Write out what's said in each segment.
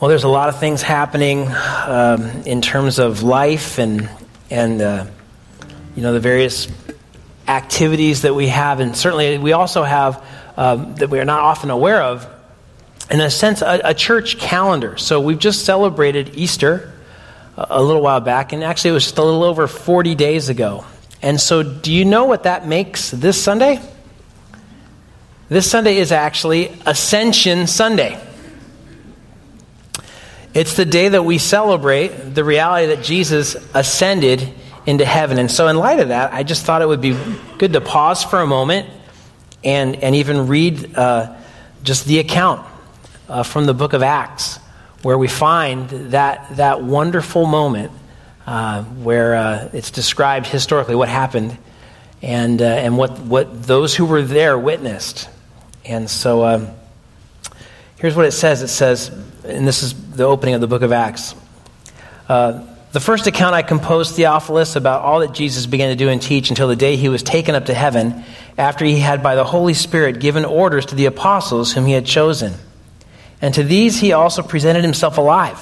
Well, there's a lot of things happening um, in terms of life and and uh, you know the various activities that we have, and certainly we also have um, that we are not often aware of. In a sense, a, a, church calendar. So we've just celebrated Easter a, a little while back, and actually it was just a little over 40 days ago. And so, do you know what that makes this Sunday? This Sunday is actually Ascension Sunday. It's the day that we celebrate the reality that Jesus ascended into heaven. And so, in light of that, I just thought it would be good to pause for a moment and, and even read uh, just the account uh, from the book of Acts, where we find that, that wonderful moment uh, where uh, it's described historically what happened and, uh, and what, what those who were there witnessed. And so, um, here's what it says it says, and this is the opening of the book of Acts. Uh, the first account I composed, Theophilus, about all that Jesus began to do and teach until the day he was taken up to heaven, after he had by the Holy Spirit given orders to the apostles whom he had chosen. And to these he also presented himself alive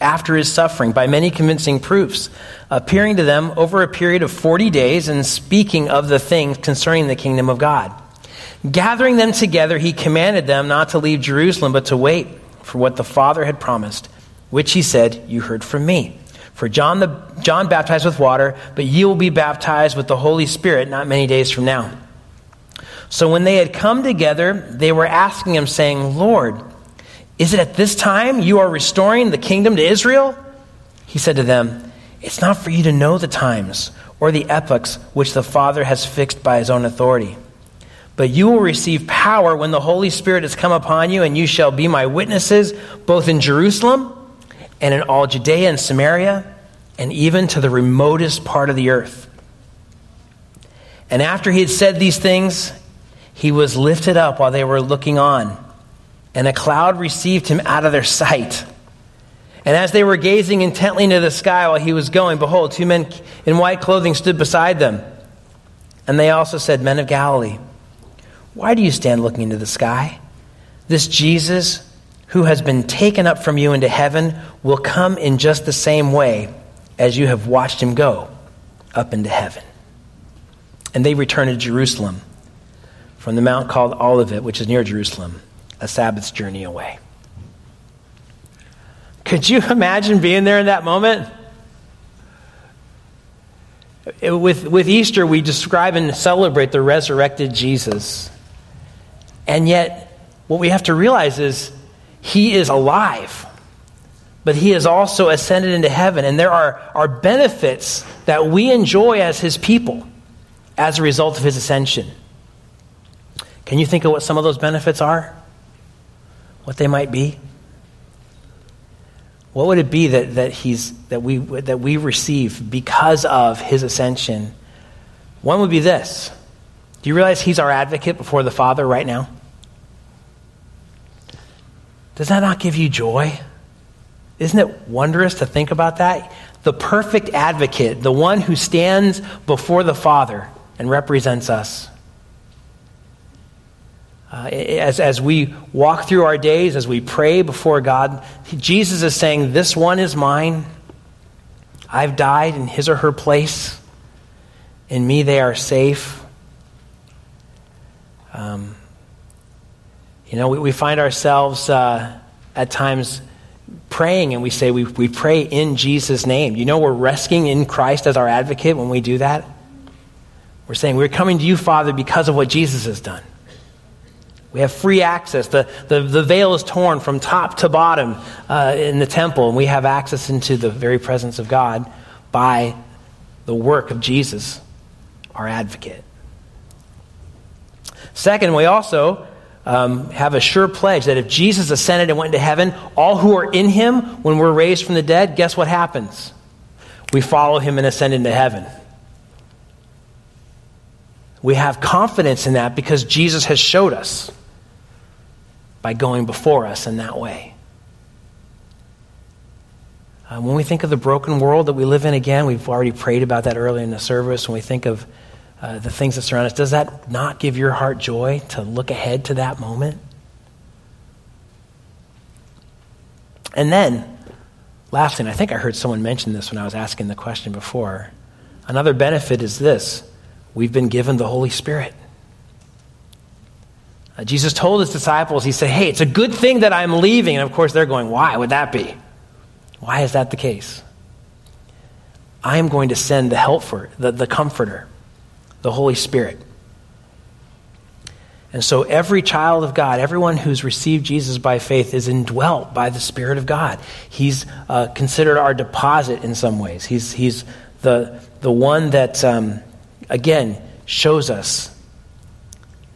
after his suffering by many convincing proofs, appearing to them over a period of 40 days and speaking of the things concerning the kingdom of God. Gathering them together, he commanded them not to leave Jerusalem, but to wait for what the Father had promised, which he said, You heard from me. For John, the, John baptized with water, but you will be baptized with the Holy Spirit not many days from now. So when they had come together, they were asking him, saying, Lord, is it at this time you are restoring the kingdom to Israel? He said to them, It's not for you to know the times or the epochs which the Father has fixed by his own authority but you will receive power when the Holy Spirit has come upon you, and you shall be my witnesses both in Jerusalem and in all Judea and Samaria, and even to the remotest part of the earth. And after he had said these things, he was lifted up while they were looking on, and a cloud received him out of their sight. And as they were gazing intently into the sky while he was going, behold, two men in white clothing stood beside them. And they also said, Men of Galilee. Why do you stand looking into the sky? This Jesus, who has been taken up from you into heaven, will come in just the same way as you have watched him go up into heaven. And they returned to Jerusalem from the mount called Olivet, which is near Jerusalem, a Sabbath's journey away. Could you imagine being there in that moment? With, with Easter, we describe and celebrate the resurrected Jesus. And yet, what we have to realize is he is alive, but he has also ascended into heaven. And there are, are benefits that we enjoy as his people as a result of his ascension. Can you think of what some of those benefits are? What they might be? What would it be that, that, he's, that, we, that we receive because of his ascension? One would be this do you realize he's our advocate before the Father right now? Does that not give you joy? Isn't it wondrous to think about that? The perfect advocate, the one who stands before the Father and represents us. Uh, as, as we walk through our days, as we pray before God, Jesus is saying, This one is mine. I've died in his or her place. In me, they are safe. Um, you know, we, we find ourselves uh, at times praying and we say we, we pray in Jesus' name. You know, we're resting in Christ as our advocate when we do that. We're saying we're coming to you, Father, because of what Jesus has done. We have free access. The, the, the veil is torn from top to bottom uh, in the temple, and we have access into the very presence of God by the work of Jesus, our advocate. Second, we also um, have a sure pledge that if Jesus ascended and went into heaven, all who are in him, when we're raised from the dead, guess what happens? We follow him and ascend into heaven. We have confidence in that because Jesus has showed us by going before us in that way. Uh, when we think of the broken world that we live in again, we've already prayed about that earlier in the service. When we think of uh, the things that surround us, does that not give your heart joy to look ahead to that moment? And then, lastly, and I think I heard someone mention this when I was asking the question before, another benefit is this we've been given the Holy Spirit. Uh, Jesus told his disciples, He said, Hey, it's a good thing that I'm leaving. And of course, they're going, Why would that be? Why is that the case? I am going to send the helper, the, the comforter, the Holy Spirit. And so every child of God, everyone who's received Jesus by faith, is indwelt by the Spirit of God. He's uh, considered our deposit in some ways. He's, he's the, the one that, um, again, shows us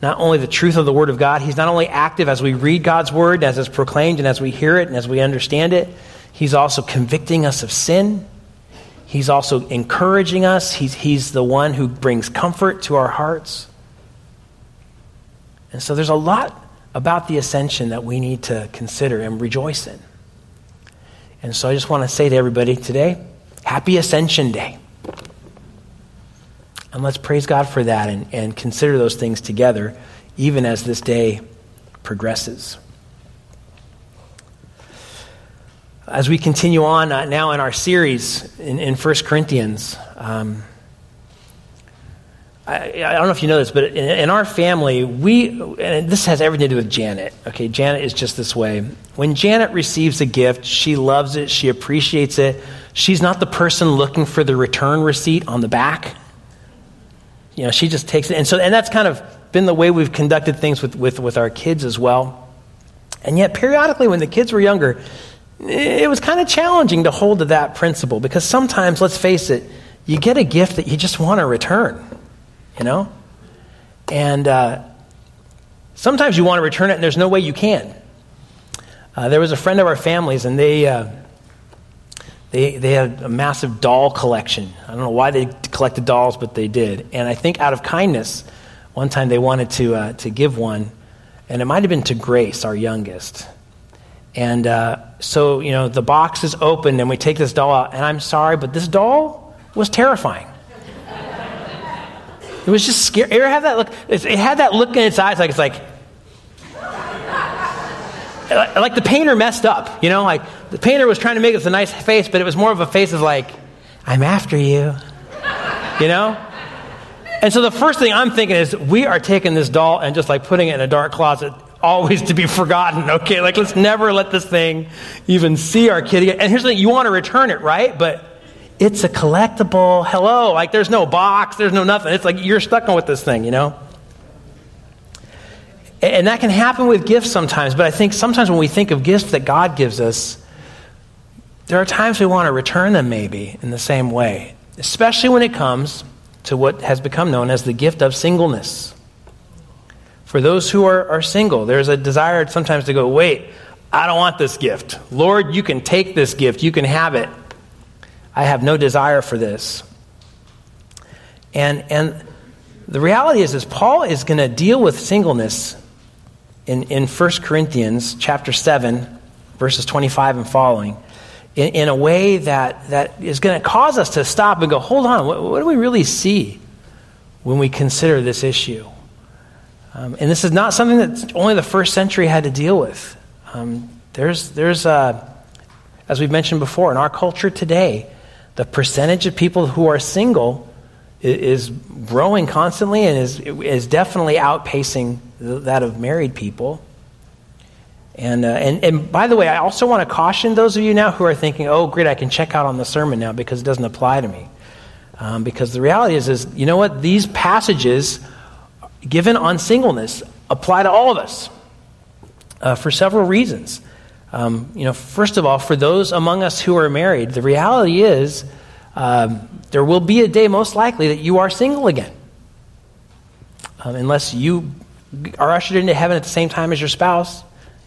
not only the truth of the Word of God, He's not only active as we read God's Word, as it's proclaimed, and as we hear it, and as we understand it, He's also convicting us of sin. He's also encouraging us. He's, he's the one who brings comfort to our hearts. And so there's a lot about the ascension that we need to consider and rejoice in. And so I just want to say to everybody today, Happy Ascension Day. And let's praise God for that and, and consider those things together, even as this day progresses. As we continue on uh, now in our series in, in 1 Corinthians, um, I, I, don't know if you know this, but in, in, our family, we, and this has everything to do with Janet. Okay, Janet is just this way. When Janet receives a gift, she loves it, she appreciates it. She's not the person looking for the return receipt on the back. You know, she just takes it. And so, and that's kind of been the way we've conducted things with, with, with our kids as well. And yet, periodically, when the kids were younger, it was kind of challenging to hold to that principle because sometimes, let's face it, you get a gift that you just want to return you know? And uh, sometimes you want to return it, and there's no way you can. Uh, there was a friend of our family's, and they, uh, they, they had a massive doll collection. I don't know why they collected dolls, but they did. And I think out of kindness, one time they wanted to, uh, to give one, and it might have been to Grace, our youngest. And uh, so, you know, the box is opened, and we take this doll out, and I'm sorry, but this doll was terrifying. It was just scary. You ever have that look? It had that look in its eyes, like it's like, like the painter messed up. You know, like the painter was trying to make this a nice face, but it was more of a face of like, I'm after you. You know. And so the first thing I'm thinking is, we are taking this doll and just like putting it in a dark closet, always to be forgotten. Okay, like let's never let this thing even see our kid again. And here's the thing: you want to return it, right? But it's a collectible. Hello. Like there's no box, there's no nothing. It's like you're stuck with this thing, you know? And that can happen with gifts sometimes, but I think sometimes when we think of gifts that God gives us, there are times we want to return them maybe in the same way, especially when it comes to what has become known as the gift of singleness. For those who are, are single, there's a desire sometimes to go, wait, I don't want this gift. Lord, you can take this gift, you can have it. I have no desire for this. And, and the reality is, is Paul is going to deal with singleness in, in 1 Corinthians chapter 7, verses 25 and following, in, in a way that, that is going to cause us to stop and go, hold on, what, what do we really see when we consider this issue? Um, and this is not something that only the first century had to deal with. Um, there's, there's uh, as we've mentioned before, in our culture today, the percentage of people who are single is growing constantly and is, is definitely outpacing that of married people. And, uh, and, and by the way, I also want to caution those of you now who are thinking, oh, great, I can check out on the sermon now because it doesn't apply to me. Um, because the reality is, is, you know what? These passages given on singleness apply to all of us uh, for several reasons. Um, you know, first of all, for those among us who are married, the reality is um, there will be a day, most likely, that you are single again. Um, unless you are ushered into heaven at the same time as your spouse,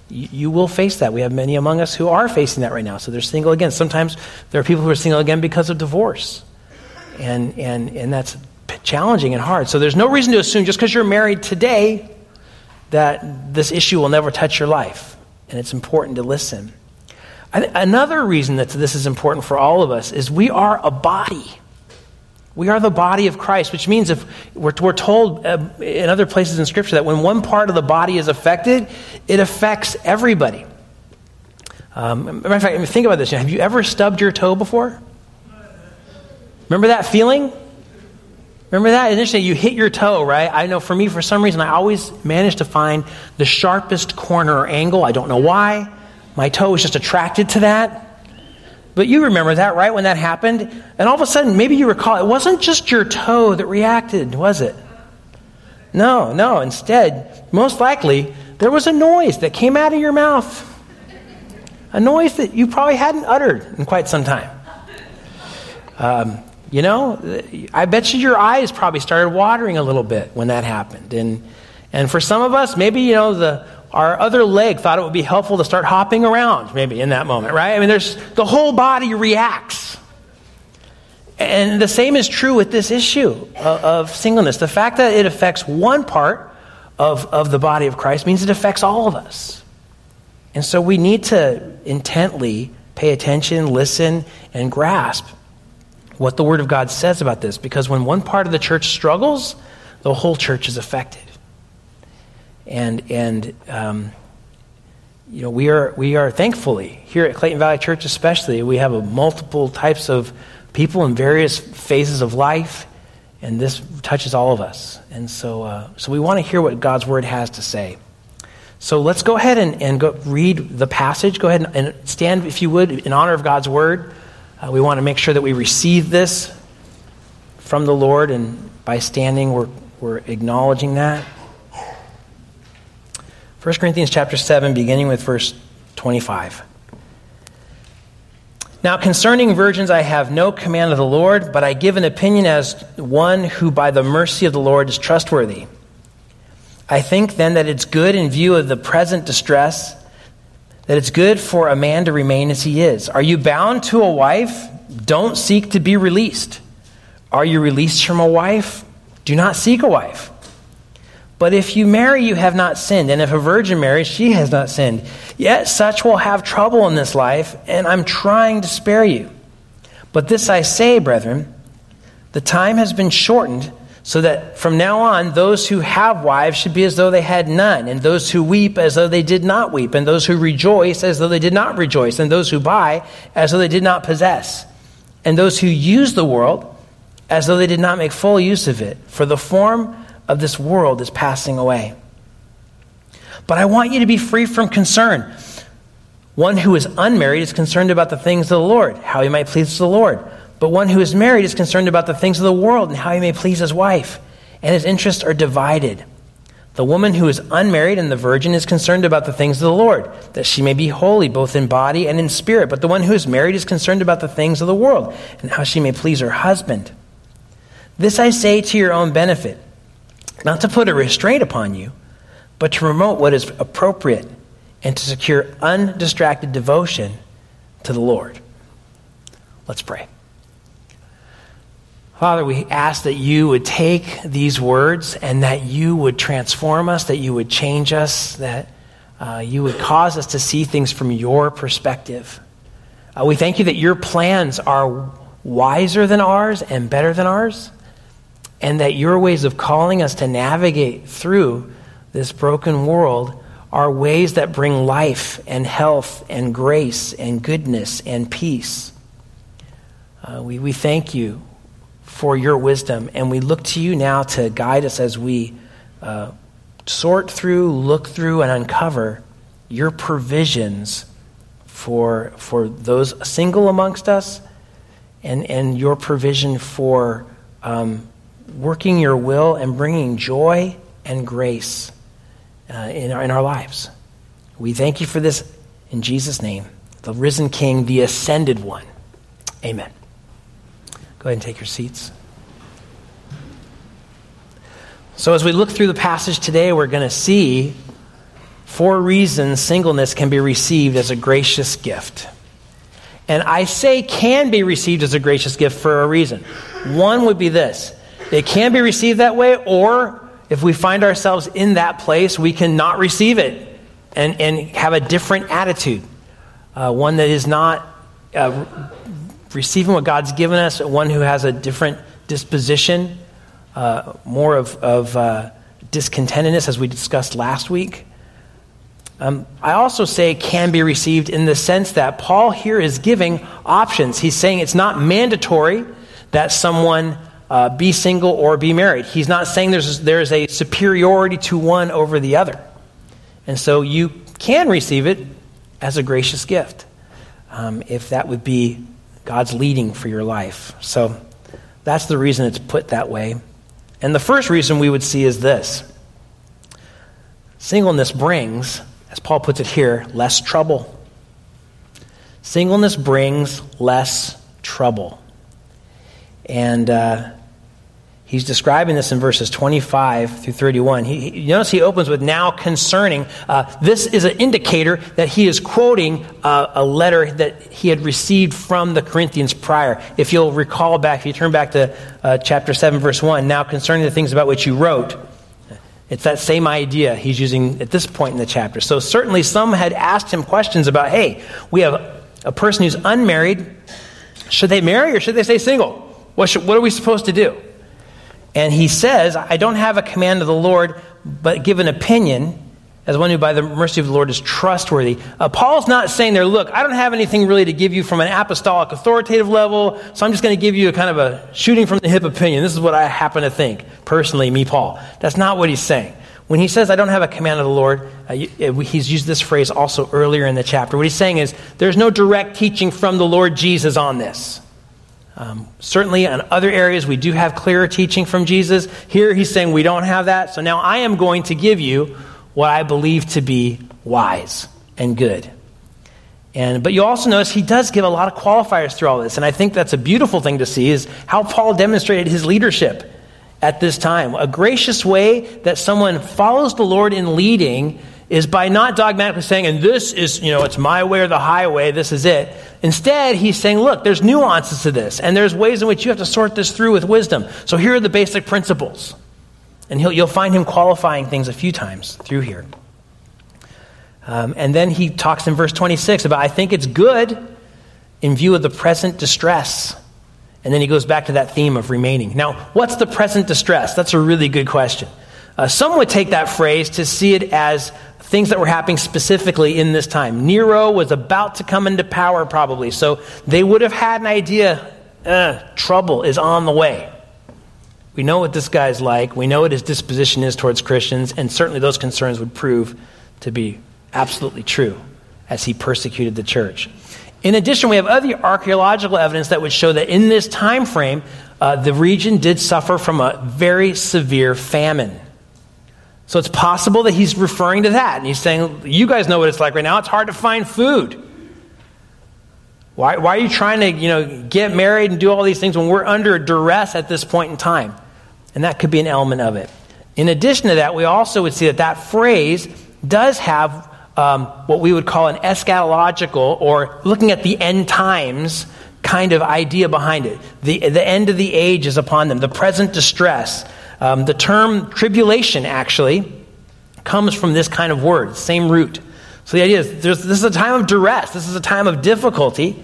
you, you, will face that. We have many among us who are facing that right now. So they're single again. Sometimes there are people who are single again because of divorce. And, and, and that's challenging and hard. So there's no reason to assume just because you're married today that this issue will never touch your life and it's important to listen. Another reason that this is important for all of us is we are a body. We are the body of Christ, which means if we're, we're told uh, in other places in Scripture that when one part of the body is affected, it affects everybody. Um, matter of fact, think about this. Have you ever stubbed your toe before? Remember that feeling? Remember that? Initially, you hit your toe, right? I know for me, for some reason, I always manage to find the sharpest corner or angle. I don't know why. My toe is just attracted to that. But you remember that, right, when that happened? And all of a sudden, maybe you recall, it wasn't just your toe that reacted, was it? No, no. Instead, most likely, there was a noise that came out of your mouth. A noise that you probably hadn't uttered in quite some time. Um, you know, I bet you your eyes probably started watering a little bit when that happened. And, and for some of us, maybe, you know, the, our other leg thought it would be helpful to start hopping around maybe in that moment, right? I mean, there's the whole body reacts. And the same is true with this issue of, singleness. The fact that it affects one part of, of the body of Christ means it affects all of us. And so we need to intently pay attention, listen, and grasp what the Word of God says about this. Because when one part of the church struggles, the whole church is affected. And, and um, you know, we are, we are thankfully, here at Clayton Valley Church especially, we have a multiple types of people in various phases of life, and this touches all of us. And so, uh, so we want to hear what God's Word has to say. So let's go ahead and, and go read the passage. Go ahead and, and stand, if you would, in honor of God's Word. Uh, we want to make sure that we receive this from the Lord, and by standing, we're, we're acknowledging that. 1 Corinthians chapter 7, beginning with verse 25. Now, concerning virgins, I have no command of the Lord, but I give an opinion as one who, by the mercy of the Lord, is trustworthy. I think then that it's good in view of the present distress that it's good for a man to remain as he is. Are you bound to a wife? Don't seek to be released. Are you released from a wife? Do not seek a wife. But if you marry, you have not sinned. And if a virgin marries, she has not sinned. Yet such will have trouble in this life, and I'm trying to spare you. But this I say, brethren, the time has been shortened so that from now on, those who have wives should be as though they had none, and those who weep as though they did not weep, and those who rejoice as though they did not rejoice, and those who buy as though they did not possess, and those who use the world as though they did not make full use of it. For the form of this world is passing away. But I want you to be free from concern. One who is unmarried is concerned about the things of the Lord, how he might please the Lord. But one who is married is concerned about the things of the world and how he may please his wife, and his interests are divided. The woman who is unmarried and the virgin is concerned about the things of the Lord, that she may be holy both in body and in spirit. But the one who is married is concerned about the things of the world and how she may please her husband. This I say to your own benefit, not to put a restraint upon you, but to promote what is appropriate and to secure undistracted devotion to the Lord. Let's pray. Father, we ask that you would take these words and that you would transform us, that you would change us, that uh, you would cause us to see things from your perspective. Uh, we thank you that your plans are wiser than ours and better than ours, and that your ways of calling us to navigate through this broken world are ways that bring life and health and grace and goodness and peace. Uh, we, we thank you for your wisdom. And we look to you now to guide us as we uh, sort through, look through, and uncover your provisions for, for those single amongst us and, and your provision for um, working your will and bringing joy and grace uh, in, our, in our lives. We thank you for this in Jesus' name, the risen King, the ascended one. Amen. Go ahead and take your seats. So, as we look through the passage today, we're going to see four reasons singleness can be received as a gracious gift. And I say can be received as a gracious gift for a reason. One would be this it can be received that way, or if we find ourselves in that place, we can not receive it and, and have a different attitude. Uh, one that is not uh, receiving what God's given us, one who has a different disposition, uh, more of, of uh, discontentedness, as we discussed last week. Um, I also say can be received in the sense that Paul here is giving options. He's saying it's not mandatory that someone uh, be single or be married. He's not saying there's, there's a superiority to one over the other. And so you can receive it as a gracious gift um, if that would be God's leading for your life. So that's the reason it's put that way. And the first reason we would see is this singleness brings as Paul puts it here, less trouble. Singleness brings less trouble. And uh, he's describing this in verses 25 through 31. He, he, notice he opens with now concerning. Uh, this is an indicator that he is quoting uh, a letter that he had received from the Corinthians prior. If you'll recall back, if you turn back to uh, chapter 7, verse 1, now concerning the things about which you wrote it's that same idea he's using at this point in the chapter. So, certainly, some had asked him questions about hey, we have a person who's unmarried. Should they marry or should they stay single? What, should, what are we supposed to do? And he says, I don't have a command of the Lord, but give an opinion as one who by the mercy of the Lord is trustworthy. Uh, Paul's not saying there, look, I don't have anything really to give you from an apostolic authoritative level, so I'm just going to give you a kind of a shooting from the hip opinion. This is what I happen to think, personally, me, Paul. That's not what he's saying. When he says, I don't have a command of the Lord, uh, uh he's used this phrase also earlier in the chapter. What he's saying is, there's no direct teaching from the Lord Jesus on this. Um, certainly, in other areas, we do have clearer teaching from Jesus. Here, he's saying we don't have that. So now I am going to give you what I believe to be wise and good. And, but you also notice he does give a lot of qualifiers through all this. And I think that's a beautiful thing to see is how Paul demonstrated his leadership at this time. A gracious way that someone follows the Lord in leading is by not dogmatically saying, and this is, you know, it's my way or the highway, this is it. Instead, he's saying, look, there's nuances to this, and there's ways in which you have to sort this through with wisdom. So here are the basic principles. And you'll find him qualifying things a few times through here. Um, and then he talks in verse 26 about, I think it's good in view of the present distress. And then he goes back to that theme of remaining. Now, what's the present distress? That's a really good question. Uh, some would take that phrase to see it as things that were happening specifically in this time. Nero was about to come into power, probably. So they would have had an idea uh, trouble is on the way. We know what this guy's like. We know what his disposition is towards Christians, and certainly those concerns would prove to be absolutely true as he persecuted the church. In addition, we have other archaeological evidence that would show that in this time frame, uh, the region did suffer from a very severe famine. So it's possible that he's referring to that. And he's saying, You guys know what it's like right now. It's hard to find food. Why, why are you trying to you know, get married and do all these things when we're under duress at this point in time? And that could be an element of it. In addition to that, we also would see that that phrase does have um, what we would call an eschatological or looking at the end times kind of idea behind it. The, the end of the age is upon them, the present distress. Um, the term tribulation actually comes from this kind of word, same root. So the idea is this is a time of duress, this is a time of difficulty.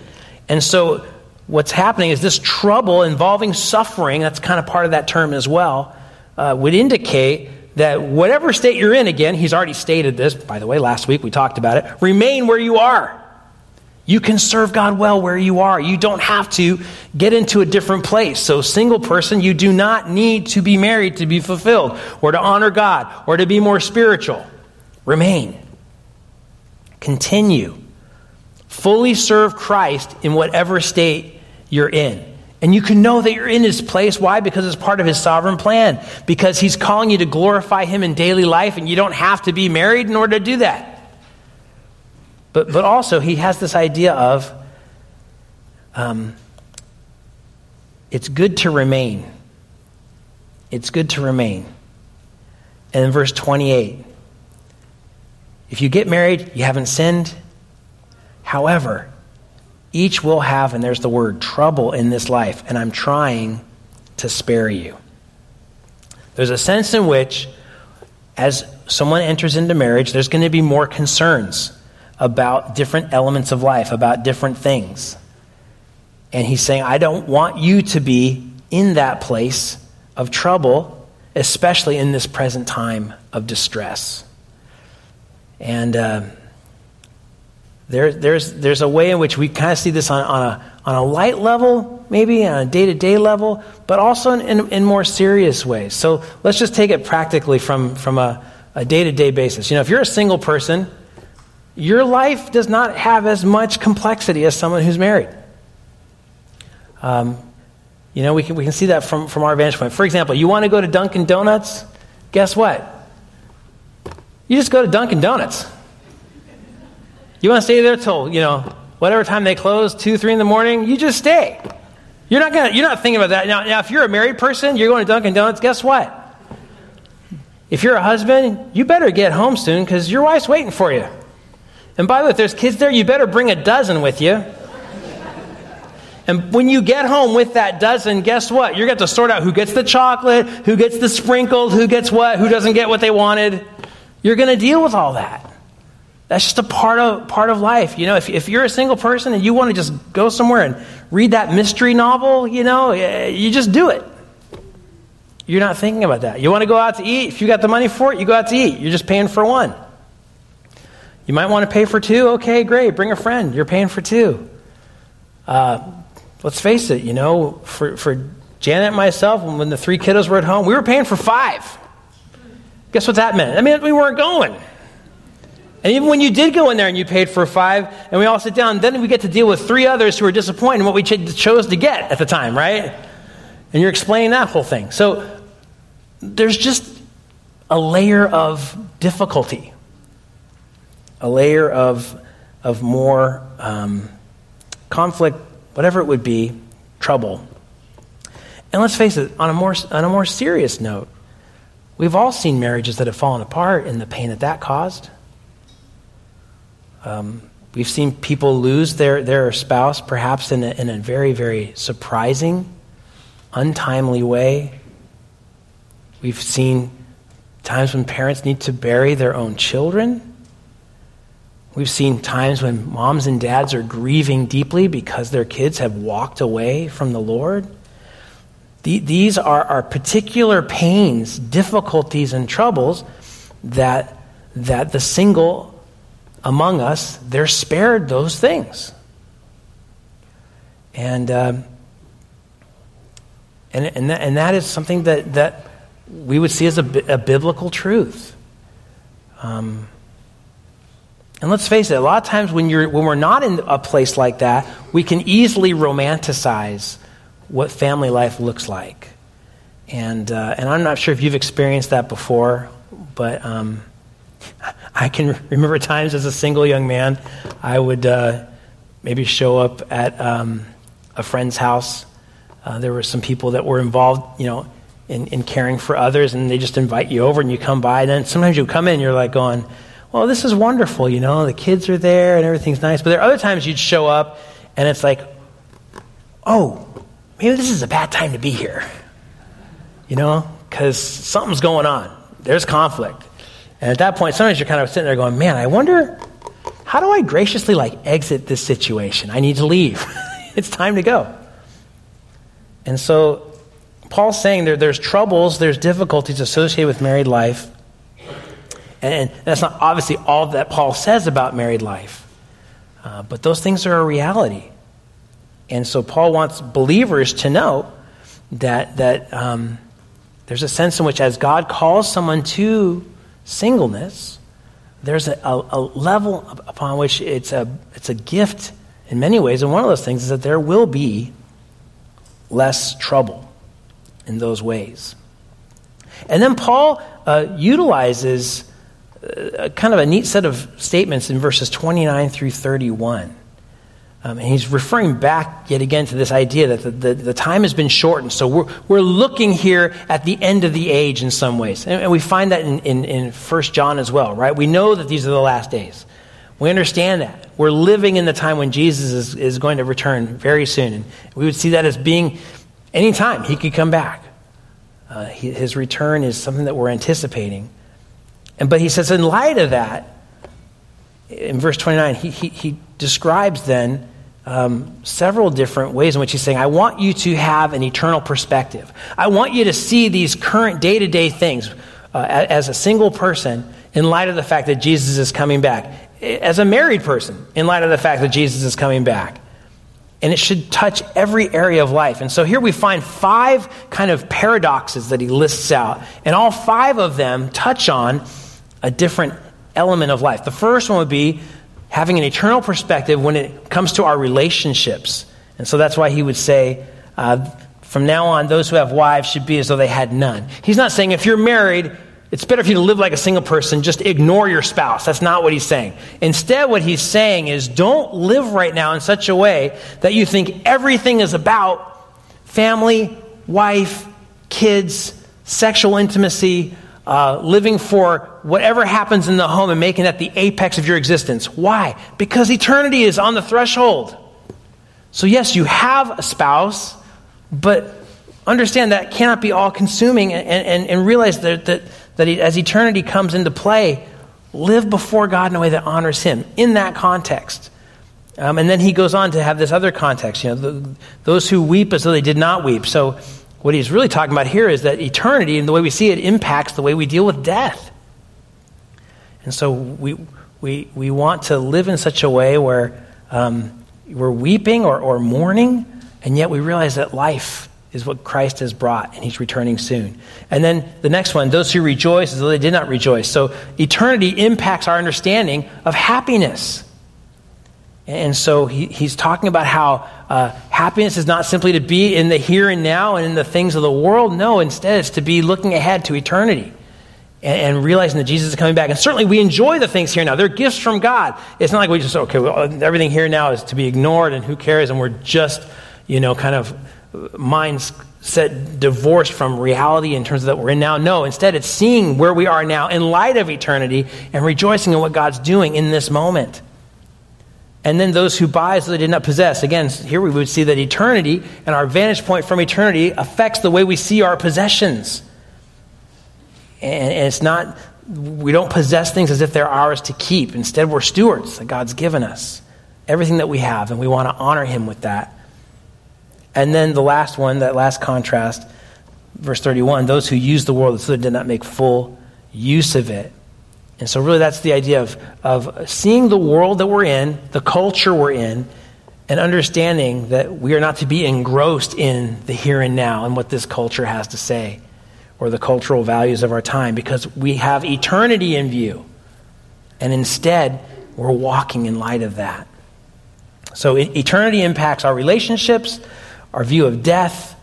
And so what's happening is this trouble involving suffering, that's kind of part of that term as well, uh, would indicate that whatever state you're in, again, he's already stated this, by the way, last week we talked about it, remain where you are. You can serve God well where you are. You don't have to get into a different place. So, single person, you do not need to be married to be fulfilled or to honor God or to be more spiritual. Remain. Continue. Fully serve Christ in whatever state you're in. And you can know that you're in his place. Why? Because it's part of his sovereign plan. Because he's calling you to glorify him in daily life, and you don't have to be married in order to do that. But, but also, he has this idea of um, it's good to remain. It's good to remain. And in verse 28, if you get married, you haven't sinned. However, each will have, and there's the word, trouble in this life, and I'm trying to spare you. There's a sense in which, as someone enters into marriage, there's going to be more concerns about different elements of life, about different things. And he's saying, I don't want you to be in that place of trouble, especially in this present time of distress. And uh, there, there's, there's a way in which we kind of see this on, on, a, on a light level, maybe on a day to day level, but also in, in, in, more serious ways. So let's just take it practically from, from a day to day basis. You know, if you're a single person, your life does not have as much complexity as someone who's married. Um, you know, we can, we can see that from, from our vantage point. For example, you want to go to Dunkin' Donuts? Guess what? You just go to Dunkin' Donuts. You want to stay there till, you know, whatever time they close, 2, 3 in the morning, you just stay. You're not, gonna, you're not thinking about that. Now, now, if you're a married person, you're going to Dunkin' Donuts, guess what? If you're a husband, you better get home soon because your wife's waiting for you. And by the way, if there's kids there, you better bring a dozen with you. And when you get home with that dozen, guess what? You're going to sort out who gets the chocolate, who gets the sprinkled, who gets what, who doesn't get what they wanted. You're going to deal with all that. That's just a part of, part of life. You know, if, if you're a single person and you want to just go somewhere and read that mystery novel, you know, you just do it. You're not thinking about that. You want to go out to eat? If you got the money for it, you go out to eat. You're just paying for one. You might want to pay for two. Okay, great. Bring a friend. You're paying for two. Uh, let's face it, you know, for, for Janet and myself, when the three kiddos were at home, we were paying for five. Guess what that meant? I mean, we weren't going. And even when you did go in there and you paid for five, and we all sit down, then we get to deal with three others who are disappointed in what we ch- chose to get at the time, right? And you're explaining that whole thing. So there's just a layer of difficulty, a layer of, of more um, conflict whatever it would be, trouble. And let's face it, on a more, on a more serious note, we've all seen marriages that have fallen apart and the pain that that caused. Um, we've seen people lose their, their spouse perhaps in a, in a very, very surprising, untimely way. We've seen times when parents need to bury their own children. We've seen times when moms and dads are grieving deeply because their kids have walked away from the Lord. These are, are particular pains, difficulties, and troubles that, that the single among us, they're spared those things. And, uh, and, and, that, and that is something that, that we would see as a, a biblical truth. Um, and let's face it, a lot of times when, you're, when we're not in a place like that, we can easily romanticize what family life looks like. And, uh, and I'm not sure if you've experienced that before, but um, I can remember times as a single young man, I would uh, maybe show up at um, a friend's house. Uh, there were some people that were involved, you know, in, in caring for others, and they just invite you over and you come by. And then sometimes you come in and you're like going, well, this is wonderful, you know, the kids are there and everything's nice. But there are other times you'd show up and it's like, oh, maybe this is a bad time to be here, you know, because something's going on. There's conflict. And at that point, sometimes you're kind of sitting there going, man, I wonder, how do I graciously like exit this situation? I need to leave. it's time to go. And so Paul's saying there, there's troubles, there's difficulties associated with married life. And that's not obviously all that Paul says about married life. Uh, but those things are a reality. And so Paul wants believers to know that, that um, there's a sense in which, as God calls someone to singleness, there's a, a, a level upon which it's a, it's a gift in many ways. And one of those things is that there will be less trouble in those ways. And then Paul uh, utilizes a, kind of a neat set of statements in verses 29 through 31. Um, and he's referring back yet again to this idea that the, the, the, time has been shortened. So we're, we're looking here at the end of the age in some ways. And, and we find that in, in, in 1 John as well, right? We know that these are the last days. We understand that. We're living in the time when Jesus is, is going to return very soon. And we would see that as being any time he could come back. Uh, his return is something that we're anticipating. And, but he says, in light of that, in verse 29, he, he, he describes then um, several different ways in which he's saying, I want you to have an eternal perspective. I want you to see these current day to day things uh, as a single person in light of the fact that Jesus is coming back. As a married person, in light of the fact that Jesus is coming back. And it should touch every area of life. And so here we find five kind of paradoxes that he lists out. And all five of them touch on a different element of life. The first one would be having an eternal perspective when it comes to our relationships. And so that's why he would say, uh, from now on, those who have wives should be as though they had none. He's not saying if you're married, it's better for you to live like a single person, just ignore your spouse. That's not what he's saying. Instead, what he's saying is don't live right now in such a way that you think everything is about family, wife, kids, sexual intimacy, uh, living for whatever happens in the home and making that the apex of your existence. Why? Because eternity is on the threshold. So, yes, you have a spouse, but understand that cannot be all consuming and, and, and realize that, that, that as eternity comes into play, live before God in a way that honors Him in that context. Um, and then he goes on to have this other context, you know, the, those who weep as though they did not weep. So, what he's really talking about here is that eternity and the way we see it impacts the way we deal with death. And so, we, we, we want to live in such a way where um, we're weeping or, or mourning, and yet we realize that life is what Christ has brought, and he's returning soon. And then the next one, those who rejoice as though they did not rejoice. So eternity impacts our understanding of happiness. And so he, he's talking about how uh, happiness is not simply to be in the here and now and in the things of the world. No, instead, it's to be looking ahead to eternity and, and, realizing that Jesus is coming back. And certainly we enjoy the things here now. They're gifts from God. It's not like we just, okay, well, everything here now is to be ignored and who cares, and we're just, you know, kind of minds set divorced from reality in terms of that we're in now. No, instead it's seeing where we are now in light of eternity and rejoicing in what God's doing in this moment. And then those who buy as they did not possess. Again, here we would see that eternity and our vantage point from eternity affects the way we see our possessions. And, it's not, we don't possess things as if they're ours to keep. Instead, we're stewards that God's given us. Everything that we have, and we want to honor Him with that. And then the last one, that last contrast, verse 31 those who use the world so they did not make full use of it. And so, really, that's the idea of, of seeing the world that we're in, the culture we're in, and understanding that we are not to be engrossed in the here and now and what this culture has to say or the cultural values of our time because we have eternity in view. And instead, we're walking in light of that. So, eternity impacts our relationships, our view of death,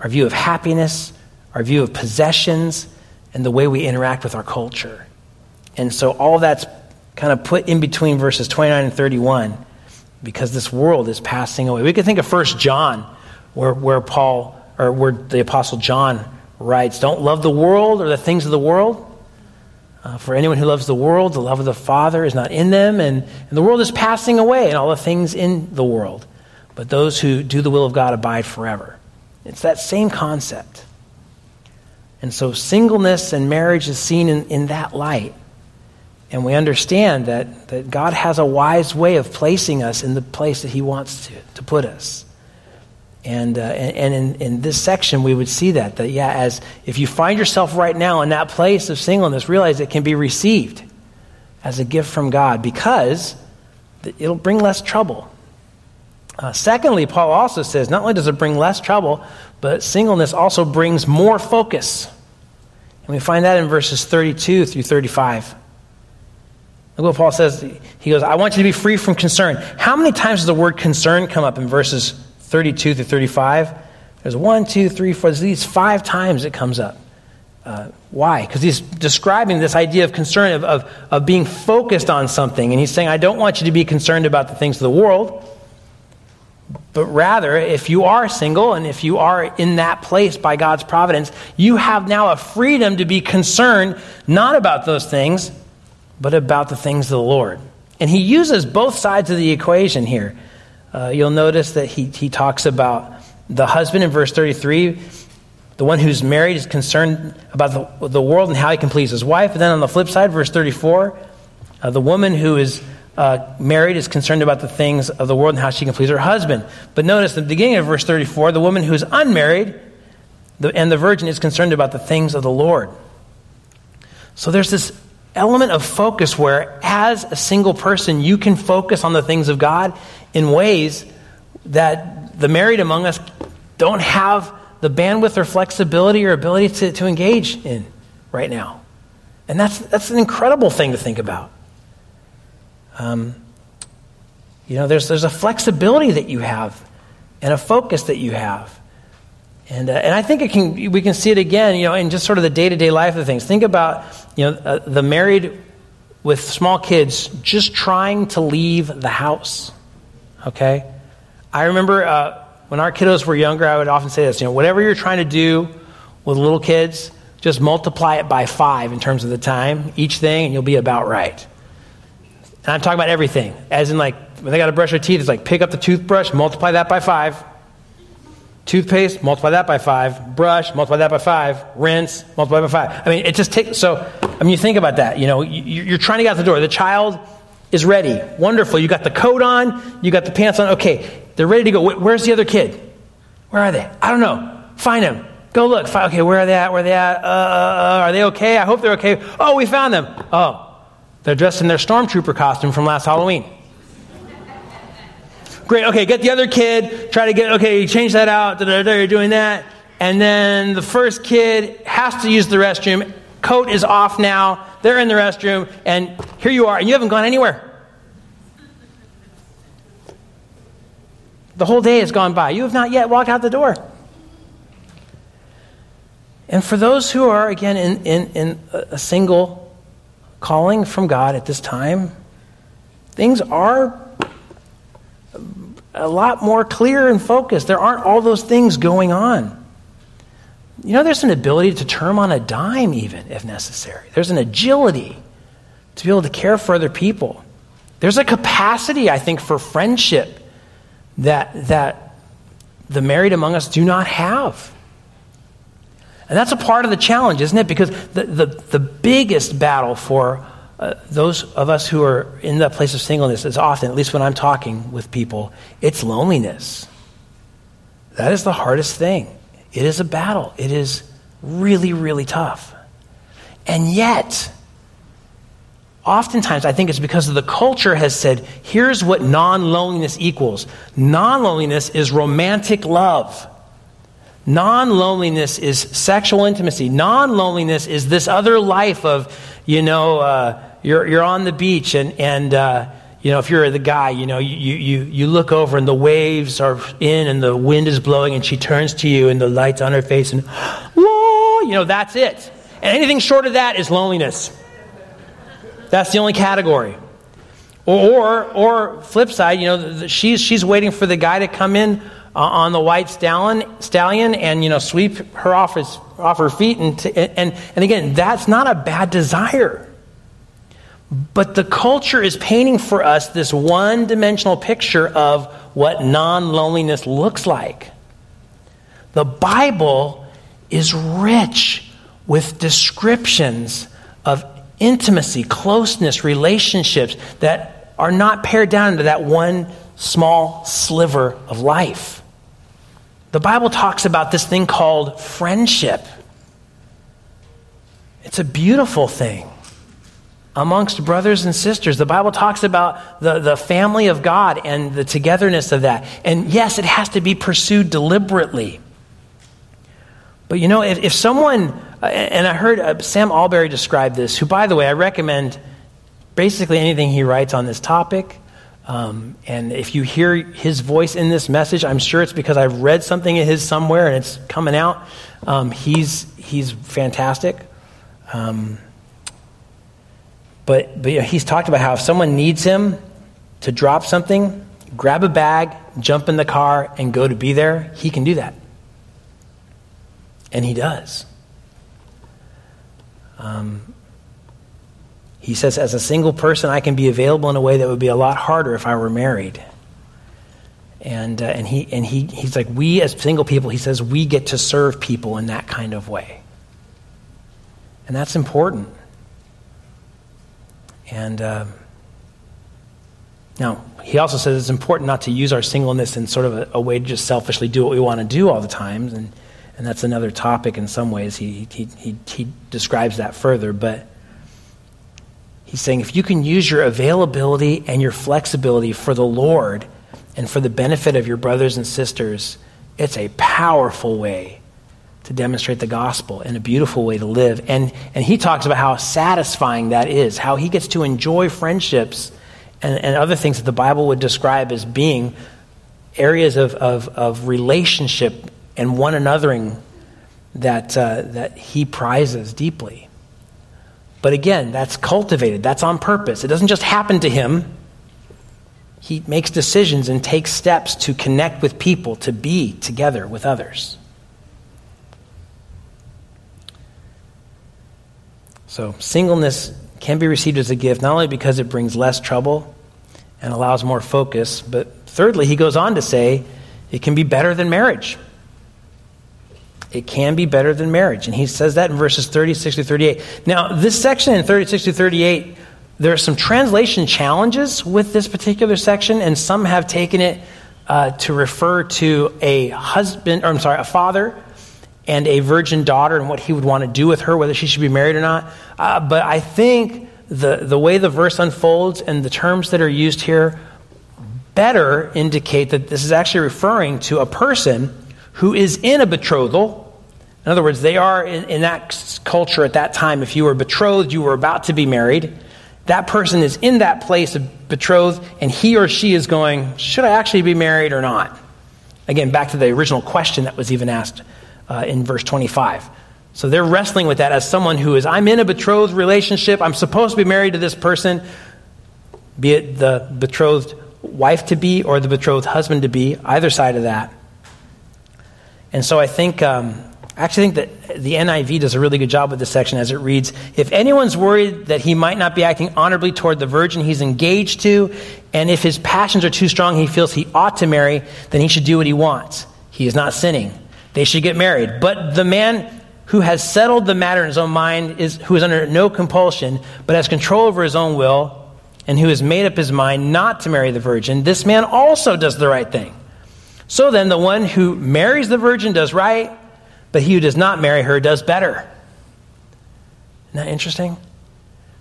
our view of happiness, our view of possessions, and the way we interact with our culture. And so, all that's kind of put in between verses 29 and 31 because this world is passing away. We could think of First John, where, where Paul, or where the Apostle John writes, Don't love the world or the things of the world. Uh, for anyone who loves the world, the love of the Father is not in them, and, and the world is passing away and all the things in the world. But those who do the will of God abide forever. It's that same concept. And so singleness and marriage is seen in, in that light. And we understand that, that God has a wise way of placing us in the place that He wants to, to put us. And, uh, and, and in, in, this section, we would see that, that, yeah, as if you find yourself right now in that place of singleness, realize it can be received as a gift from God because it'll bring less trouble. Uh, secondly, Paul also says not only does it bring less trouble, but singleness also brings more focus. And we find that in verses 32 through 35. Look what Paul says. He goes, I want you to be free from concern. How many times does the word concern come up in verses 32 through 35. There's one, two, three, four, at least five times it comes up. Uh, why? Because he's describing this idea of concern, of, of, of being focused on something. And he's saying, I don't want you to be concerned about the things of the world, but rather, if you are single and if you are in that place by God's providence, you have now a freedom to be concerned not about those things, but about the things of the Lord. And he uses both sides of the equation here. Uh, you'll notice that he, he talks about the husband in verse 33. The one who's married is concerned about the, the world and how he can please his wife. And then on the flip side, verse 34, uh, the woman who is uh, married is concerned about the things of the world and how she can please her husband. But notice the beginning of verse 34, the woman who is unmarried the, and the virgin is concerned about the things of the Lord. So there's this element of focus where, as a single person, you can focus on the things of God in ways that the married among us don't have the bandwidth or flexibility or ability to, to engage in right now. And that's, that's an incredible thing to think about. Um, you know, there's, there's a flexibility that you have and a focus that you have. And, uh, and I think it can, we can see it again, you know, in just sort of the day to day life of things. Think about, you know, uh, the married with small kids just trying to leave the house. Okay? I remember uh, when our kiddos were younger, I would often say this, you know, whatever you're trying to do with little kids, just multiply it by five in terms of the time, each thing, and you'll be about right. And I'm talking about everything. As in, like, when they got to brush their teeth, it's like pick up the toothbrush, multiply that by five. Toothpaste, multiply that by five. Brush, multiply that by five. Rinse, multiply by five. I mean, it just takes, so, I mean, you think about that. You know, you're trying to get out the door. The child is ready. Wonderful. You got the coat on, you got the pants on. Okay, they're ready to go. Where's the other kid? Where are they? I don't know. Find them. Go look. Okay, where are they at? Where are they at? Uh, uh, uh, are they okay? I hope they're okay. Oh, we found them. Oh, they're dressed in their stormtrooper costume from last Halloween. Great. Okay, get the other kid. Try to get, okay, change that out. You're doing that. And then the first kid has to use the restroom. Coat is off now. They're in the restroom. And here you are, and you haven't gone anywhere. The whole day has gone by. You have not yet walked out the door. And for those who are, again, in, in, in a single calling from God at this time, things are a lot more clear and focused. There aren't all those things going on. You know, there's an ability to turn on a dime, even if necessary. There's an agility to be able to care for other people. There's a capacity, I think, for friendship that, that the married among us do not have. And that's a part of the challenge, isn't it? Because the, the, the biggest battle for uh, those of us who are in that place of singleness is often, at least when I'm talking with people, it's loneliness. That is the hardest thing. It is a battle. It is really, really tough. And yet, oftentimes I think it's because of the culture has said, here's what non loneliness equals non loneliness is romantic love. Non loneliness is sexual intimacy. Non loneliness is this other life of, you know, uh, you're, you're on the beach and, and uh, you know, if you're the guy, you know, you, you, you look over and the waves are in and the wind is blowing and she turns to you and the light's on her face and, you know, that's it. And anything short of that is loneliness. That's the only category. Or, or, or flip side, you know, she's, she's waiting for the guy to come in uh, on the white stallion, stallion and, you know, sweep her off, his, off her feet. And, t- and, and again, that's not a bad desire. But the culture is painting for us this one dimensional picture of what non loneliness looks like. The Bible is rich with descriptions of intimacy, closeness, relationships that are not pared down into that one small sliver of life. The Bible talks about this thing called friendship. It's a beautiful thing amongst brothers and sisters. The Bible talks about the, the family of God and the togetherness of that. And yes, it has to be pursued deliberately. But you know, if, if someone, uh, and I heard uh, Sam Allberry describe this, who, by the way, I recommend basically anything he writes on this topic. Um, and if you hear his voice in this message, I'm sure it's because I've read something of his somewhere and it's coming out. Um, he's, he's fantastic. Um, but, but you know, he's talked about how if someone needs him to drop something, grab a bag, jump in the car, and go to be there, he can do that. And he does. Um, he says, as a single person, I can be available in a way that would be a lot harder if I were married. And, uh, and, he, and he, he's like, we as single people, he says, we get to serve people in that kind of way. And that's important. And uh, now, he also says it's important not to use our singleness in sort of a, a, way to just selfishly do what we want to do all the time. And, and that's another topic in some ways. He, he, he, he describes that further. But He's saying if you can use your availability and your flexibility for the Lord and for the benefit of your brothers and sisters, it's a powerful way to demonstrate the gospel and a beautiful way to live. And, and he talks about how satisfying that is, how he gets to enjoy friendships and, and other things that the Bible would describe as being areas of, of, of relationship and one anothering that, uh, that he prizes deeply. But again, that's cultivated, that's on purpose. It doesn't just happen to him. He makes decisions and takes steps to connect with people, to be together with others. So, singleness can be received as a gift not only because it brings less trouble and allows more focus, but thirdly, he goes on to say it can be better than marriage. It can be better than marriage. And he says that in verses 36 to 38. Now, this section in 36 to 38, there are some translation challenges with this particular section, and some have taken it uh, to refer to a husband, or I'm sorry, a father and a virgin daughter and what he would want to do with her, whether she should be married or not. Uh, but I think the, the way the verse unfolds and the terms that are used here better indicate that this is actually referring to a person who is in a betrothal. In other words, they are in, in that culture at that time. If you were betrothed, you were about to be married. That person is in that place of betrothed, and he or she is going, Should I actually be married or not? Again, back to the original question that was even asked uh, in verse 25. So they're wrestling with that as someone who is, I'm in a betrothed relationship, I'm supposed to be married to this person, be it the betrothed wife to be or the betrothed husband to be, either side of that. And so I think, um, I actually think that the NIV does a really good job with this section as it reads If anyone's worried that he might not be acting honorably toward the virgin he's engaged to, and if his passions are too strong, he feels he ought to marry, then he should do what he wants. He is not sinning. They should get married. But the man who has settled the matter in his own mind is who is under no compulsion, but has control over his own will, and who has made up his mind not to marry the virgin, this man also does the right thing. So then, the one who marries the virgin does right, but he who does not marry her does better. Isn't that interesting?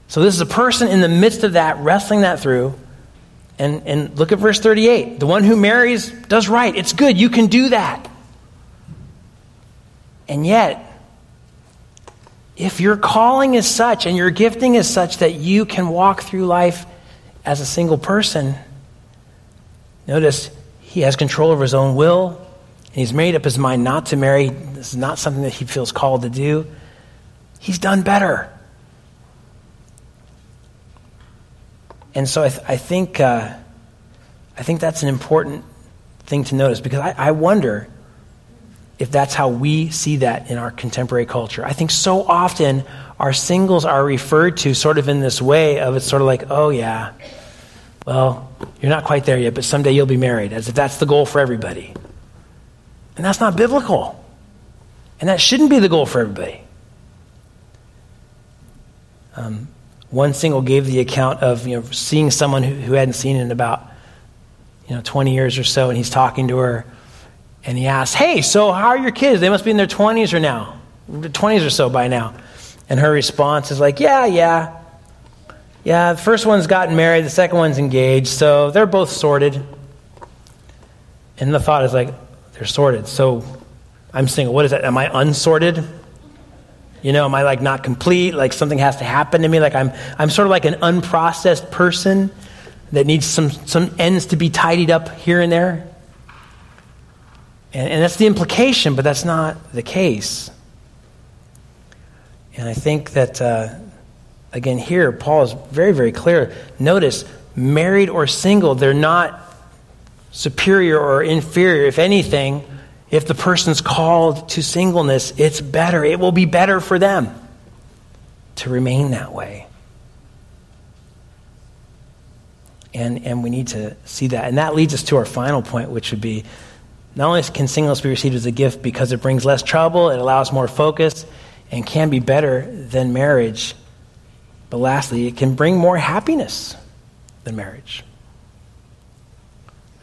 So, this is a person in the midst of that, wrestling that through. And, and look at verse 38. The one who marries does right. It's good. You can do that. And yet, if your calling is such and your gifting is such that you can walk through life as a single person, notice he has control over his own will, and he's made up his mind not to marry. This is not something that he feels called to do. He's done better. And so I, th- I think, uh, I think that's an important thing to notice because I, I wonder if that's how we see that in our contemporary culture. I think so often our singles are referred to sort of in this way of it's sort of like, oh, yeah, well, you're not quite there yet, but someday you'll be married, as if that's the goal for everybody. And that's not biblical. And that shouldn't be the goal for everybody. Um, one single gave the account of you know, seeing someone who, who hadn't seen in about you know, 20 years or so, and he's talking to her and he asks, Hey, so how are your kids? They must be in their 20s or now, 20s or so by now. And her response is like, Yeah, yeah. Yeah, the first one's gotten married, the second one's engaged, so they're both sorted. And the thought is like, They're sorted. So I'm single. What is that? Am I unsorted? You know, am I like not complete? Like something has to happen to me? Like I'm, I'm sort of like an unprocessed person that needs some, some ends to be tidied up here and there? And, and that's the implication, but that's not the case. And I think that, uh, again, here, Paul is very, very clear. Notice, married or single, they're not superior or inferior. If anything, if the person's called to singleness, it's better. It will be better for them to remain that way. And, and we need to see that. And that leads us to our final point, which would be not only can singleness be received as a gift because it brings less trouble, it allows more focus, and can be better than marriage, but lastly, it can bring more happiness than marriage.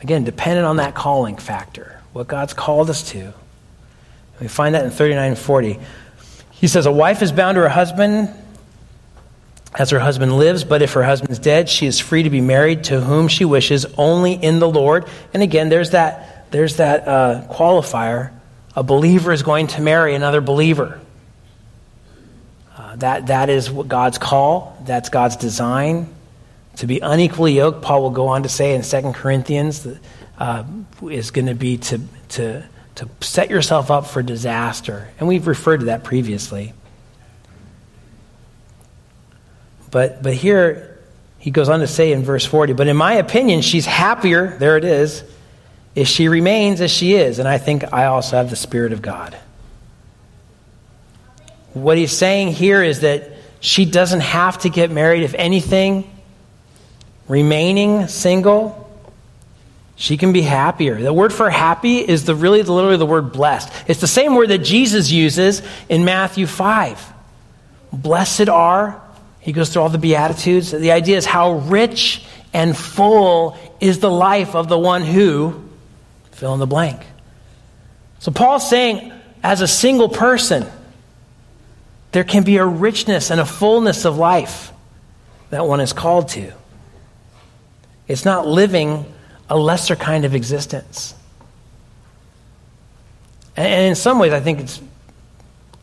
Again, dependent on that calling factor, what God's called us to. We find that in 39 and 40. He says, A wife is bound to her husband as her husband lives, but if her husband's dead, she is free to be married to whom she wishes, only in the Lord. And again, there's that, there's that uh, qualifier. A believer is going to marry another believer. Uh, that, that is what God's call, that's God's design. To be unequally yoked, Paul will go on to say in 2 Corinthians, uh, is going to be to, to, to set yourself up for disaster. And we've referred to that previously. But, but here, he goes on to say in verse 40, but in my opinion, she's happier, there it is, if she remains as she is. And I think I also have the Spirit of God. What he's saying here is that she doesn't have to get married. If anything, remaining single, she can be happier. The word for happy is the really the literally the word blessed. It's the same word that Jesus uses in Matthew 5. Blessed are he goes through all the Beatitudes. The idea is how rich and full is the life of the one who, fill in the blank. So Paul's saying, as a single person, there can be a richness and a fullness of life that one is called to. It's not living a lesser kind of existence. And in some ways, I think it's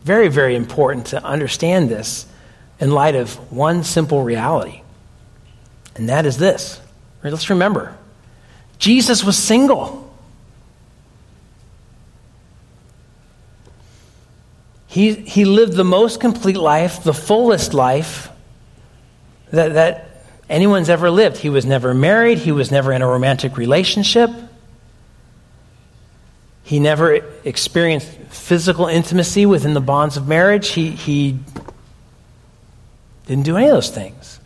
very, very important to understand this in light of one simple reality, and that is this. Let's remember Jesus was single. He, he lived the most complete life, the fullest life that, that anyone's ever lived. He was never married, he was never in a romantic relationship. He never experienced physical intimacy within the bonds of marriage. He, he didn't do any of those things.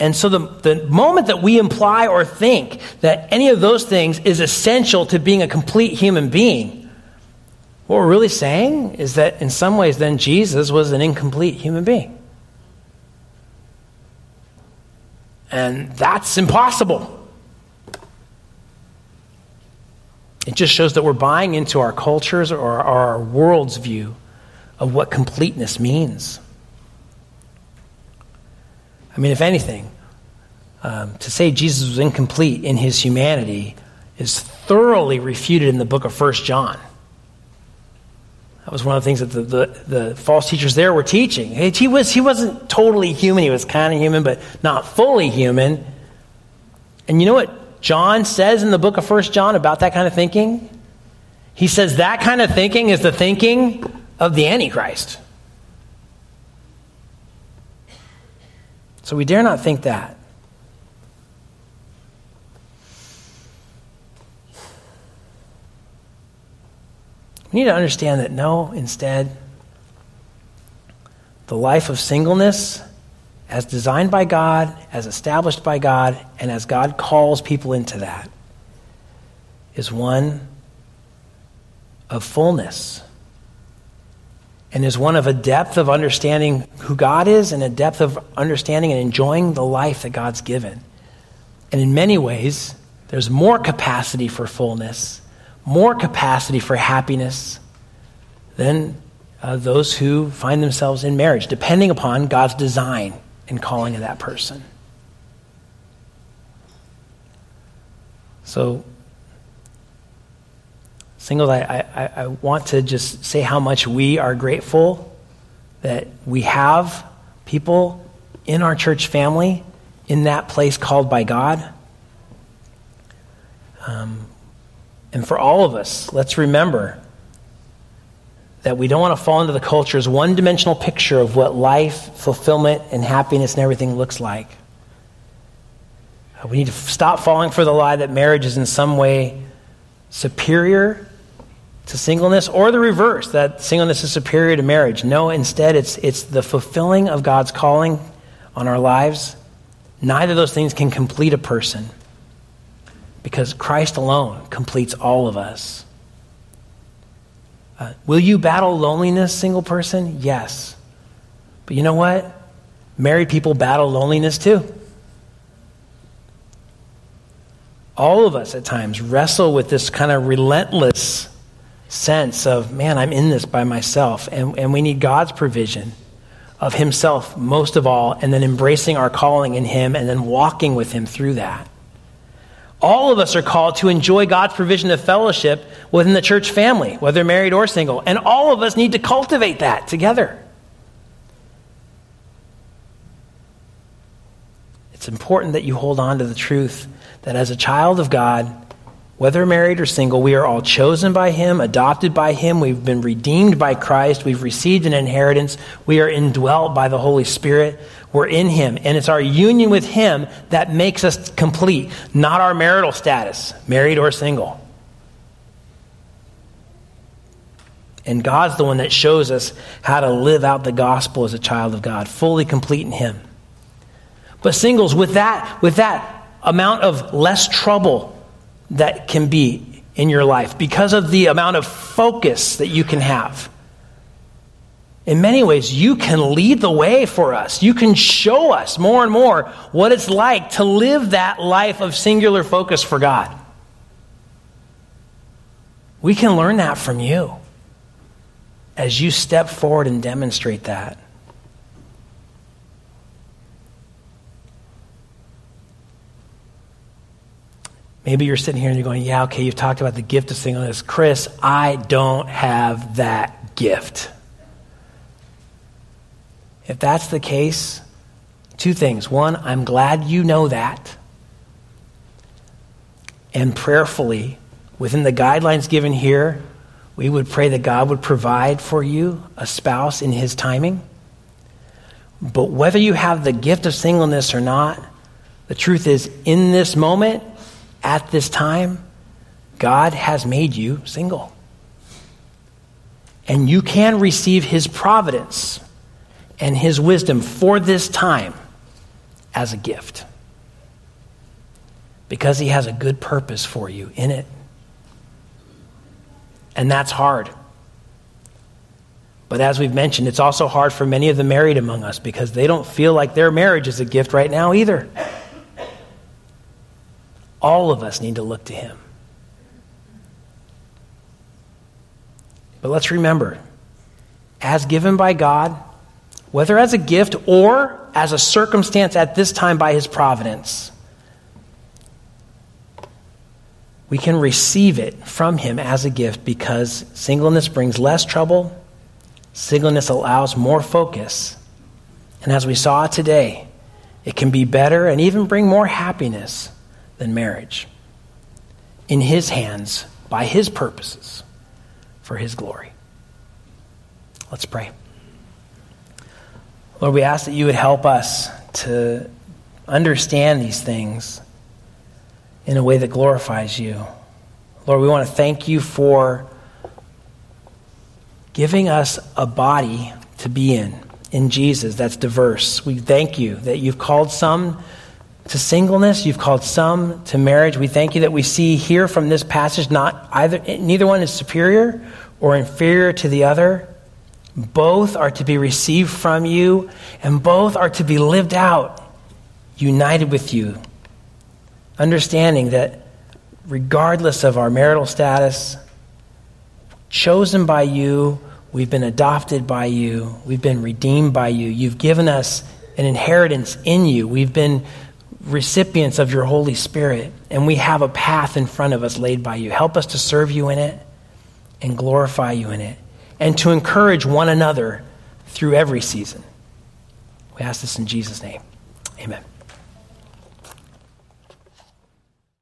And so the, the moment that we imply or think that any of those things is essential to being a complete human being, what we're really saying is that in some ways, then Jesus was an incomplete human being. And that's impossible. It just shows that we're buying into our cultures or our world's view of what completeness means. I mean, if anything, um, to say Jesus was incomplete in his humanity is thoroughly refuted in the book of First John. That was one of the things that the, the, the, false teachers there were teaching. He, was, he wasn't totally human. He was kind of human, but not fully human. And you know what John says in the book of First John about that kind of thinking? He says that kind of thinking is the thinking of the Antichrist. So we dare not think that. We need to understand that no, instead, the life of singleness, as designed by God, as established by God, and as God calls people into that, is one of fullness and is one of a depth of understanding who God is and a depth of understanding and enjoying the life that God's given. And in many ways, there's more capacity for fullness, more capacity for happiness than uh, those who find themselves in marriage, depending upon God's design and calling of that person. So, Singles, I, I, I want to just say how much we are grateful that we have people in our church family in that place called by God. Um, and for all of us, let's remember that we don't want to fall into the culture's one dimensional picture of what life, fulfillment, and happiness and everything looks like. Uh, we need to stop falling for the lie that marriage is in some way superior to singleness or the reverse, that singleness is superior to marriage. No, instead, it's, it's the fulfilling of God's calling on our lives. Neither of those things can complete a person because Christ alone completes all of us. Uh, will you battle loneliness, single person? Yes. But you know what? Married people battle loneliness too. All of us at times wrestle with this kind of relentless sense of, man, I'm in this by myself. And, and we need God's provision of himself most of all, and then embracing our calling in him, and then walking with him through that. All of us are called to enjoy God's provision of fellowship within the church family, whether married or single. And all of us need to cultivate that together. It's important that you hold on to the truth that as a child of God, whether married or single, we are all chosen by Him, adopted by Him, we've been redeemed by Christ, we've received an inheritance, we are indwelt by the Holy Spirit, we're in Him. And it's our union with Him that makes us complete, not our marital status, married or single. And God's the one that shows us how to live out the gospel as a child of God, fully complete in Him. But singles, with that, with that amount of less trouble that can be in your life, because of the amount of focus that you can have, in many ways, you can lead the way for us. You can show us more and more what it's like to live that life of singular focus for God. We can learn that from you as you step forward and demonstrate that. Maybe you're sitting here and you're going, Yeah, okay, you've talked about the gift of singleness. Chris, I don't have that gift. If that's the case, two things. One, I'm glad you know that. And prayerfully, within the guidelines given here, we would pray that God would provide for you a spouse in His timing. But whether you have the gift of singleness or not, the truth is, in this moment, at this time, God has made you single. And you can receive His providence and His wisdom for this time as a gift. Because He has a good purpose for you in it. And that's hard. But as we've mentioned, it's also hard for many of the married among us because they don't feel like their marriage is a gift right now either. All of us need to look to Him. But let's remember, as given by God, whether as a gift or as a circumstance at this time by His providence, we can receive it from Him as a gift because singleness brings less trouble, singleness allows more focus. And as we saw today, it can be better and even bring more happiness than marriage in His hands by His purposes for His glory. Let's pray. Lord, we ask that you would help us to understand these things in a way that glorifies you. Lord, we want to thank you for giving us a body to be in, in Jesus, that's diverse. We thank you that you've called some to singleness, you've called some to marriage. We thank you that we see here from this passage not either neither one is superior or inferior to the other. Both are to be received from you, and both are to be lived out united with you understanding that regardless of our marital status, chosen by you, we've been adopted by you, we've been redeemed by you, you've given us an inheritance in you, we've been recipients of your Holy Spirit, and we have a path in front of us laid by you. Help us to serve you in it and glorify you in it, and to encourage one another through every season. We ask this in Jesus' name. Amen.